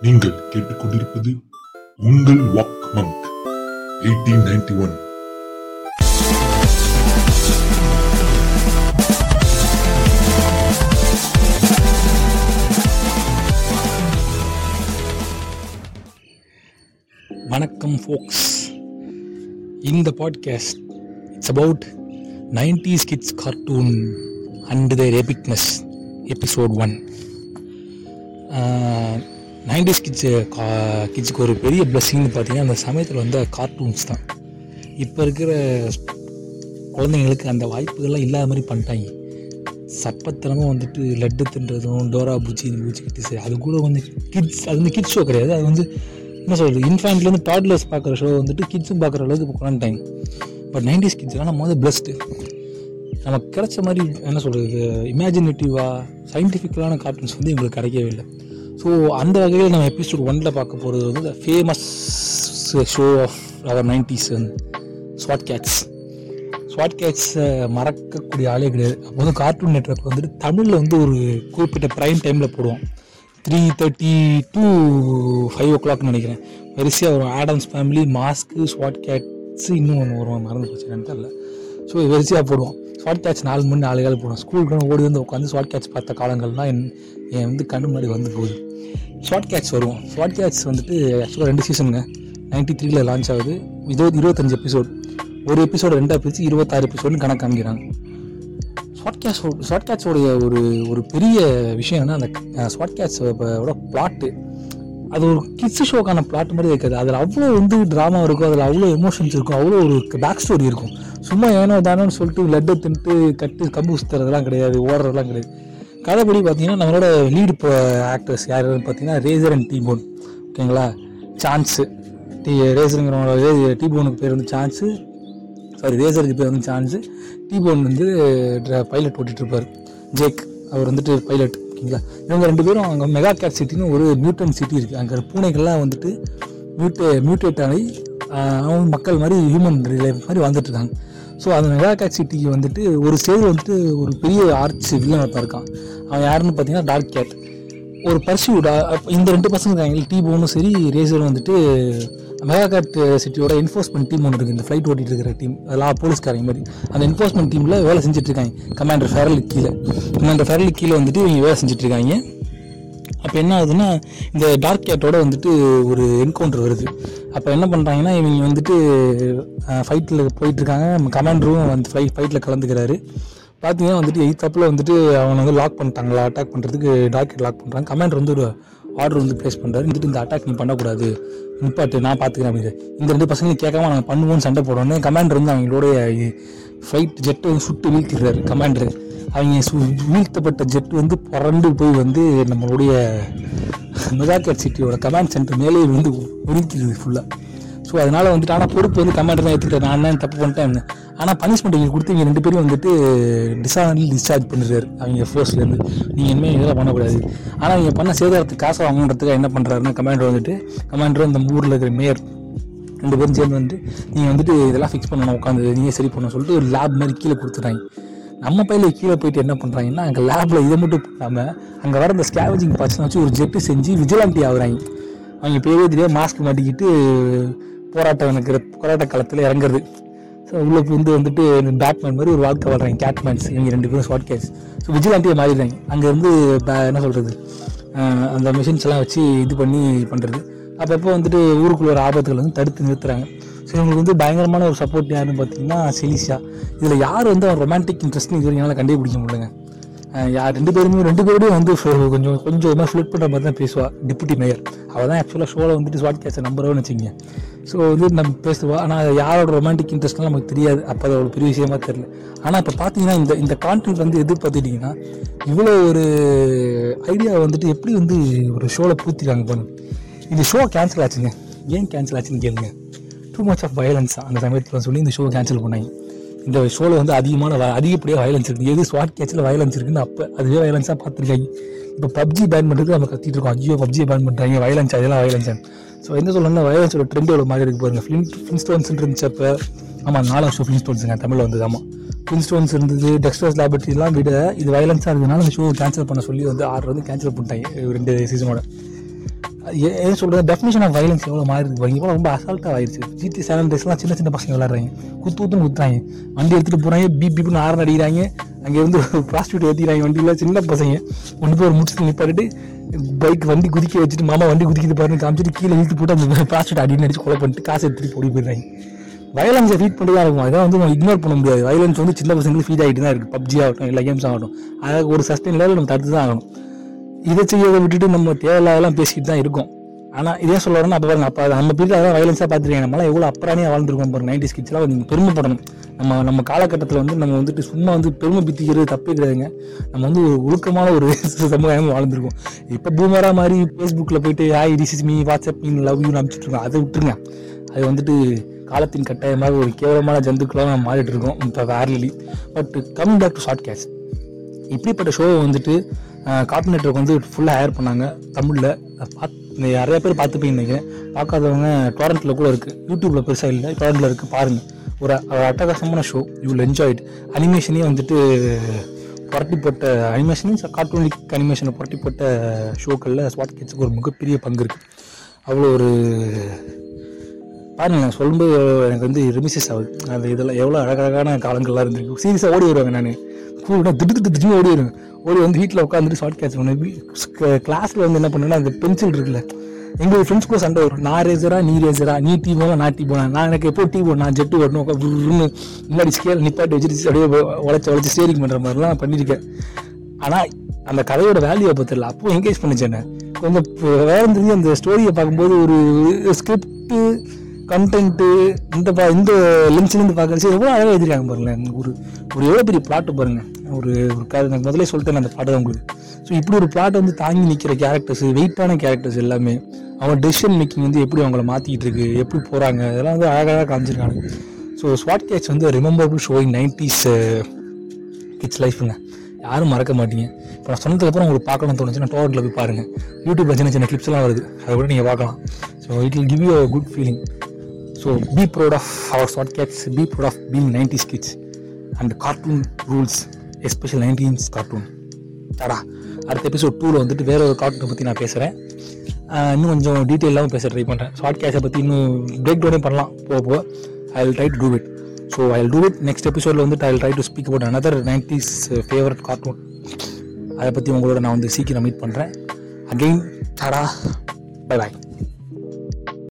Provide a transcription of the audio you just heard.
நீங்கள் கேட்டுக்கொண்டிருப்பது உங்கள் walk monk eighteen ninety one வணக்கம் ஃபோக்ஸ் இந்த podcast it's about nineties kids cartoon and their epicness episode one nineties kids கிட்ஸுக்கு ஒரு பெரிய பிளஸ்ஸிங்னு பார்த்தீங்கன்னா அந்த சமயத்தில் வந்த கார்ட்டூன்ஸ் தான். இப்போ இருக்கிற குழந்தைங்களுக்கு அந்த வாய்ப்புகள்லாம் இல்லாத மாதிரி பண்ணிட்டாங்க. சப்பத்தனமாக வந்துட்டு லட்டு தின்றதும் டோரா பூச்சி இந்த பூச்சி கட்டி சரி அது கூட வந்து கிட்ஸ் அது வந்து கிட்ஸ் ஷோ கிடையாது. அது வந்து என்ன சொல்கிறது இன்ஃபேண்ட்லேருந்து டாட்லர்ஸ் பார்க்குற ஷோ வந்துட்டு கிட்ஸும் பார்க்குற அளவுக்கு இப்போ கொண்டாண்டாங்க பட் நைன்டிஸ் கிட்ஸ்லாம் நம்ம வந்து பிளஸ்டு நமக்கு கிடைச்ச மாதிரி என்ன சொல்கிறது இமேஜினேட்டிவாக சயின்டிஃபிக்கலான கார்ட்டூன்ஸ் வந்து எங்களுக்கு கிடைக்கவே இல்லை. ஸோ அந்த வகையில் நம்ம எபிசோட் ஒன்ல பார்க்க போகிறது வந்து famous show of our nineties ஸ்வாட் கேட்ஸ் ஸ்வாட் கேட்ஸை மறக்கக்கூடிய ஆளே கிடையாது. அப்போ வந்து கார்ட்டூன் நெட்ஒர்க் வந்துட்டு தமிழில் வந்து ஒரு குறிப்பிட்ட ப்ரைம் டைமில் போடுவோம். த்ரீ தேர்ட்டி டூ ஃபைவ் ஓ கிளாக்னு நினைக்கிறேன். வரிசையாக வரும். ஆடம்ஸ் ஃபேமிலி மாஸ்க்கு ஸ்வாட் கேட்ஸ் இன்னும் ஒன்று வரும். மறந்து போச்சுன்னு தெரில தெரியல. ஸோ வரிசையாக போடுவோம். ஸ்வாட் கேட்ச் நாலு மணி நாலு கால் போடுவோம். ஸ்கூலுக்கு ஓடி வந்து உட்காந்து ஸ்வாட் கேட்ச் பார்த்த காலங்கள்லாம் என் என் வந்து கண்ணு முன்னாடி வந்து போகுது. ஸ்வாட் கேட்ச் வரும். ஸ்வாட் கேட்ச் வந்துட்டு ஆக்சுவலாக ரெண்டு சீசனுங்க நைன்டி த்ரீல லான்ச் ஆகுது. இருபது இருபத்தஞ்சு எபிசோட் ஒரு எபிசோடு ரெண்டாக பிரித்து இருபத்தாறு எபிசோடுன்னு கணக்கு காமிக்கிறாங்க. ஷார்ட் கேட்ச் கேட்சோடைய ஒரு ஒரு பெரிய விஷயம் என்ன அந்த ஷார்ட் கேட்சோட பிளாட்டு அது ஒரு கிட்ஸ் ஷோக்கான பிளாட் மாதிரி இருக்காது. அதில் அவ்வளோ வந்து ட்ராமா இருக்கும். அதில் அவ்வளோ எமோஷன்ஸ் இருக்கும். அவ்வளோ ஒரு பேக் ஸ்டோரி இருக்கும். சும்மா ஏனோ தானோன்னு சொல்லிட்டு லெட்டை தின்ட்டு கட்டு கம்பு சுற்றுறதுலாம் கிடையாது. ஓடுறதுலாம் கிடையாது. கதைப்படி பார்த்தீங்கன்னா நம்மளோட லீடு இப்போ ஆக்டர்ஸ் யார் பார்த்தீங்கன்னா ரேசர் அண்ட் டீபோன் ஓகேங்களா சான்ஸு டீ ரேசருங்கிறவங்களோட டீபோனுக்கு பேர் வந்து சான்ஸு சாரி ரேசருக்கு பேர் வந்து சான்ஸு டீபோன் வந்து பைலட் ஓட்டிகிட்ருப்பார் இருப்பார் ஜேக் அவர் வந்துட்டு பைலட் ஓகேங்களா? இவங்க ரெண்டு பேரும் அங்கே மெகா கேட் சிட்டின்னு ஒரு மியூட்டன் சிட்டி இருக்குது அங்கே பூனைகள்லாம் வந்துட்டு மியூட்டே மியூட்டேட் ஆகி அவங்க மக்கள் மாதிரி ஹியூமன் ரிலேட் மாதிரி வந்துட்டு ஸோ அந்த மெகா சிட்டிக்கு வந்துட்டு ஒரு சேவ் வந்துட்டு ஒரு பெரிய ஆர்ச் வில்லன் ஒருத்தன் இருக்கான். அவன் யாருன்னு பார்த்தீங்கன்னா டார்க் கேட். ஒரு பர்சியூடா இந்த ரெண்டு பசங்க இருக்காங்க. டீ போனும் சரி ரேசரும் வந்துட்டு மெகாகாட் சிட்டியோட என்ஃபோர்ஸ்மெண்ட் டீம் ஒன்று இருக்குது இந்த ஃப்ளைட் ஓட்டிட்டு இருக்கிற டீம் அதெல்லாம் போலீஸ்காரங்க மாதிரி. அந்த என்ஃபோர்ஸ்மெண்ட் டீமில் வேலை செஞ்சுட்ருக்காங்க. கமாண்டர் ஃபெரலுக்கு கீழே. கமாண்டர் ஃபெரலுக்கு கீழே வந்துட்டு இவங்க வேலை செஞ்சுட்ருக்காங்க. அப்போ என்ன ஆகுதுன்னா இந்த டார்க் கேட்டோட வந்துட்டு ஒரு என்கவுண்டர் வருது. அப்போ என்ன பண்ணுறாங்கன்னா இவங்க வந்துட்டு ஃபைட்டில் போயிட்டுருக்காங்க. கமாண்டரும் வந்து ஃபை ஃபைட்டில் கலந்துக்கிறாரு. பார்த்தீங்கன்னா வந்துட்டு எயித்தாப்பில் வந்துட்டு அவனை வந்து லாக் பண்ணிட்டாங்களா? அட்டாக் பண்ணுறதுக்கு டாக்கெட் லாக் பண்ணுறாங்க கமாண்டர் வந்து ஒரு ஆர்டர் வந்து ப்ளேஸ் பண்ணுறாரு வந்துட்டு இந்த அட்டாக் நீ பண்ணக்கூடாது. நிப்பாட்டு நான் பார்த்துக்கிறேன் அப்படின்னு இந்த ரெண்டு பசங்களும் கேட்காம நாங்கள் பண்ணுவோம்னு சண்டை போடணும்னு கமாண்டர் வந்து அவங்களுடைய ஃப்ளைட் ஜெட்டை வந்து சுட்டு வீழ்த்திடுறாரு. கமாண்டர் அவங்க சு வீழ்த்தப்பட்ட ஜெட் வந்து பறண்டு போய் வந்து நம்மளுடைய மெகாகேட் சிட்டியோட கமாண்ட் சென்டர் மேலே வந்து ஒதுக்கிடுது ஃபுல்லாக ஸோ அதனால வந்துட்டு ஆனால் பொறுப்பு வந்து கமாண்டர் தான் எடுத்துக்கிட்டேன் நான் தான் தப்பு பண்ணிட்டேன் ஆனால் பனிஷ்மெண்ட் இங்கே கொடுத்து ரெண்டு பேரும் வந்துட்டு டிசானலி டிஸ்சார்ஜ் பண்ணுறாரு அவங்க ஃபோர்ஸ்லேருந்து நீங்கள் இனிமேல் இதெல்லாம் பண்ணக்கூடாது. ஆனால் நீங்கள் பண்ண சேதாரத்துக்கு காசை வாங்கணுன்றதுக்காக என்ன பண்ணுறாருன்னா கமாண்டர் வந்துட்டு கமாண்டர் அந்த ஊரில் இருக்கிற மேயர் ரெண்டு பேரும் சேர்ந்து வந்துட்டு நீங்கள் வந்துட்டு இதெல்லாம் ஃபிக்ஸ் பண்ணணும் உட்காந்து நீங்கள் சரி பண்ணணும் சொல்லிட்டு ஒரு லேப் மாதிரி கீழே கொடுத்துட்டாங்க. நம்ம பையில கீழே போயிட்டு என்ன பண்ணுறாங்கன்னா அங்கே லேபில் இதை மட்டும் பண்ணாமல் அங்கே வர இந்த ஸ்கேவேஜிங் பார்ட்ஸ்லாம் வச்சு ஒரு ஜெட்டு செஞ்சு விஜிலாண்டி ஆகுறாங்க. அவங்க பேரே தெரியாது மாஸ்க் மாட்டிக்கிட்டு போராட்டம் எனக்கு போராட்ட காலத்தில் இறங்குறது. ஸோ உள்ள வந்து வந்துட்டு பேட்மேன் மாதிரி ஒரு வாழ்க்கை வாழ்றாங்க கேட்மேன்ஸ் இவங்க ரெண்டு பேரும் ஷார்ட் கேட்ஸ் ஸோ விஜிலாண்டியை மாறிடுறாங்க. அங்கேருந்து என்ன சொல்கிறது அந்த மிஷின்ஸ் எல்லாம் வச்சு இது பண்ணி பண்ணுறது அப்பப்போ வந்துட்டு ஊருக்குள்ள ஒரு ஆபத்துகளை வந்து தடுத்து நிறுத்துறாங்க. ஸோ இவங்களுக்கு வந்து பயங்கரமான ஒரு சப்போர்ட் யாருன்னு பார்த்தீங்கன்னா சிலிஷா இதில் யார் வந்து அவர் ரொமான்டிக் இன்ட்ரெஸ்ட்னு இது என்னால் கண்டுபிடிக்க முடியலங்க. யார் ரெண்டு பேருமே ரெண்டு பேருமே வந்து கொஞ்சம் கொஞ்சம் ஒரு மாதிரி பண்ணுற மாதிரி தான் பேசுவா டிப்யூட்டி மேயர் அவள் தான் ஆக்சுவலாக ஷோவில் வந்துட்டு ஸ்வாட் கேட்ச நம்புறோன்னு வச்சுங்க ஸோ வந்து நம்ம பேசுவா ஆனால் யாரோட ரொமான்டிக் இன்ட்ரெஸ்ட்லாம் நமக்கு தெரியாது. அப்போ அது ஒரு பெரிய விஷயமா தெரியல. ஆனால் இப்போ பார்த்தீங்கன்னா இந்த இந்த கான்டென்ட் வந்து எது பார்த்துட்டிங்கன்னா இவ்வளோ ஒரு ஐடியா வந்துட்டு எப்படி வந்து ஒரு ஷோவில் பூத்திருக்காங்க பாருங்க. இந்த ஷோ கேன்சல் ஆச்சுங்க. ஏன் கேன்சல் ஆச்சுன்னு கேளுங்க. டூ மச் ஆஃப் வயலன்ஸ் அந்த சமயத்தில் சொல்லி இந்த ஷோ கேன்சல் பண்ணாங்க. இந்த ஷோவில் வந்து அதிகமான வ- அதிகப்படியாக வயலன்ஸ் இருக்குது எது ஸ்வாட் கேட்சில் வயலன்ஸ் இருக்குன்னு அப்போ அதுவே வயலன்ஸாக பார்த்துருக்காங்க. இப்போ பப்ஜி பேன் பண்ணுறது நம்ம கத்திட்டு இருக்கோம். ஐயோ பப்ஜி பேன் பண்ணுறாங்க வயலன்ஸ் அதெல்லாம் வயலன்ஸ் ஸோ என்ன சொல்லணும்னா வயலன்ஸோட ட்ரெண்ட் எவ்வளோ மாதிரி இருக்கு பாருங்கள் ஃபிலிம் ஃபின்ஸ்டோன்ஸ் இருந்துச்சப்ப ஆமாம் நாலாம் ஷோ ஃபின்ஸ்டோன்ஸுங்க தமிழில் வந்து ஆமாம் ஃபின்ஸ்டோன்ஸ் இருந்தது டெக்ஸ்டர்ஸ் லேபர்ட்டிலாம் விட இது வயலன்ஸாக இருந்ததுனால அந்த ஷோ கேன்சல் பண்ண சொல்லி வந்து ஆர்டர் வந்து கேன்சல் பண்ணிட்டாங்க. ரெண்டு சீசனோட ஏன் சொல்கிறது டெஃபினேஷன் ஆஃப் வயலன்ஸ் எவ்வளோ மாறி இருக்கு பாருங்க ரொம்ப அசால்ட்டாக ஆயிடுச்சு. ஜிடி செவன் டேஸ்லாம் சின்ன சின்ன பசங்க விளாட்றாங்க குத்து குத்துன்னு குத்துறாங்க. வண்டி எடுத்துகிட்டு போகிறாங்க பீப் பீப்னு ஆரன் அடிக்கிறாங்க. அங்கே இருந்து ப்ராஸ்டியூட் ஏற்றிக்கிறாங்க வண்டியில் சின்ன பசங்க. ஒன்று போய் ஒரு முடிச்சுட்டு நிப்பாட்டிட்டு பைக் வண்டி குதிக்க வச்சுட்டு மாமா வண்டி குதிக்கிது பாருன்னு காமிச்சிட்டு கீழே இழுத்து போட்டு அந்த ப்ராஸ்டியூட் அடின்னு அடிச்சு கொலை பண்ணிட்டு காசு எடுத்துகிட்டு ஓடி போயிடுறாங்க. வயலன்ஸை ஃபீட் பண்ணிட்டு தான் இருக்கும். அதான் வந்து நம்ம இக்னோர் பண்ண முடியாது. வயலன்ஸ் வந்து சின்ன பசங்களுக்கு ஃபீட் ஆகிட்டு தான் இருக்குது பப்ஜி ஆகட்டும் இல்லை கேம்ஸ் ஆகட்டும். அதை ஒரு சஸ்டைன் லெவலில் நம்ம தடுத்து தான் ஆகணும். இதை செய்யறதை விட்டுட்டு நம்ம தேவையில்லாதெல்லாம் பேசிக்கிட்டு தான் இருக்கோம். ஆனால் இதே சொல்ல அப்போ பாருங்க அப்போ நம்ம பீரியட் அதெல்லாம் வயலன்ஸாக பார்த்துருக்கேன் நம்மளாம் எவ்வளோ அப்புறானியாக வாழ்ந்துருக்கோம் பாருங்க நைன்டி ஸ்கிட்ஸ்லாம் நீங்கள் பெருமைப்படணும். நம்ம நம்ம காலகட்டத்தில் வந்து நம்ம வந்துட்டு சும்மா வந்து பெருமை பித்திக்கிறது தப்பே கிடையாதுங்க. நம்ம வந்து ஒரு ஒழுக்கமான ஒரு சமுதாயமும் வாழ்ந்துருக்கோம். இப்போ பூமரா மாதிரி ஃபேஸ்புக்கில் போயிட்டு hi ரிசிஸ் me WhatsApp me love you அனுப்பிச்சுட்ருக்கோம் அதை விட்டுருங்க. அது வந்துட்டு காலத்தின் கட்டாயமாக ஒரு கேவலமான ஜந்துக்களாக நம்ம மாறிட்டு இருக்கோம். இப்போ வேர்லி but come back to SWAT Kats இப்படிப்பட்ட ஷோவை வந்துட்டு கார்ட்டூன் நெட்ஒர்க் வந்து ஃபுல்லாக ஹையர் பண்ணாங்க. தமிழில். பார்த்து நிறைய பேர் பார்த்துப்பீங்க நினைக்கிறேன் பார்க்காதவங்க டொரண்ட்டில் கூட இருக்குது யூடியூப்பில் பெருசாக இல்லை. டொரண்ட்டில் இருக்குது பாருங்கள் ஒரு அட்டகாசமான show you will enjoy it அனிமேஷனே வந்துட்டு புரட்டி போட்ட அனிமேஷன் கார்ட்டூனிக் அனிமேஷனை புரட்டி போட்ட ஷோக்களில் ஸ்வாட் கிட்ஸுக்கு ஒரு மிகப்பெரிய பங்கு இருக்குது அவ்வளோ ஒரு பாருங்க நான் சொல்லும்போது எனக்கு வந்து ரிமிசஸ் ஆகுது. அந்த இதெல்லாம் எவ்வளோ அழகழகான காலங்கள்லாம் இருந்திருக்கு. சீரியஸாக ஓடி வருவாங்க நான். கூட திட்டு திட்டு திட்டு ஓடி ஓடி வந்து வீட்டில் உட்காந்துட்டு ஷார்ட் கேட்ச் பண்ணுவேன் கிளாஸில் வந்து என்ன பண்ணுவேன்னா அந்த பென்சில் இருக்குல்ல எங்கள் ஃப்ரெண்ட்ஸ் கூட சண்டை வரும். நான் ரேசரா நீ ரேசரா நீ டீ போனா நான் டீ போனேன் நான் எனக்கு எப்போ டீ போடணும் நான் ஜெட்டு ஓடணும் உட்காந்து முன்னாடி ஸ்கேல் நிப்பாட்டி வச்சுட்டு அப்படியே உழைச்சி உழைச்சி ஸ்டேரிங் பண்ணுற மாதிரிலாம் நான் பண்ணியிருக்கேன். ஆனால் அந்த கதையோட வேல்யூவை பற்றில அப்போ என்கேஜ் பண்ணிச்சேன் கொஞ்சம் வேறு தெரிஞ்சு அந்த ஸ்டோரியை பார்க்கும்போது ஒரு ஸ்கிரிப்ட்டு கண்டென்ட்டு இந்த பா இந்த லென்ஸ்லேருந்து பார்க்குறது எவ்வளோ அழகாக எழுதிருக்காங்க பாருங்களேன். ஒரு ஒரு எவ்வளோ பெரிய பிளாட்டு பாருங்கள் ஒரு ஒரு காது எனக்கு முதல்ல சொல்லிட்டேன் அந்த பாட்டு தான் உங்களுக்கு. ஸோ இப்படி ஒரு பாட்டை வந்து தாங்கி நிற்கிற கேரக்டர்ஸ் வெயிட்டான கேரக்டர்ஸ் எல்லாமே அவங்க டெசிஷன் மேக்கிங் வந்து எப்படி அவங்கள மாற்றிக்கிட்டு இருக்கு எப்படி போகிறாங்க அதெல்லாம் வந்து அழகாக காமிச்சிருக்காங்க. ஸோ ஸ்வாட் கேட்ச் வந்து ரிமெம்பரபிள் ஷோயிங் நைன்டிஸ் கிட்ஸ் லைஃபுங்க யாரும் மறக்க மாட்டீங்க. இப்போ நான் சொன்னதுக்கப்புறம் உங்களுக்கு பார்க்கணும்னு தோணுச்சுன்னா டோரட்டில் போய் பாருங்கள் யூடியூப்பில் சின்ன சின்ன கிளிப்ஸ்லாம் எல்லாம் வருது. அதை கூட நீங்கள் பார்க்கலாம். So it will give you a good feeling so be proud of our SWAT Kats be proud of being nineties kids and cartoon rules special nineties cartoon தடா அடுத்த எபிசோட் டூவில் வந்துட்டு வேற ஒரு கார்ட்டூனை பற்றி நான் பேசுகிறேன் இன்னும் கொஞ்சம் டீட்டெயிலாகவும் பேச ட்ரை பண்ணுறேன் ஷார்ட் பற்றி இன்னும் பிரேக் டவுனே பண்ணலாம். போக போக I will try to do it so I will do it next எபிசோடில் வந்துட்டு I will try to speak about another nineties favourite cartoon அதை பற்றி உங்களோட நான் வந்து சீக்கிரம் மீட் பண்ணுறேன் அகெயின் தடா பை பாய்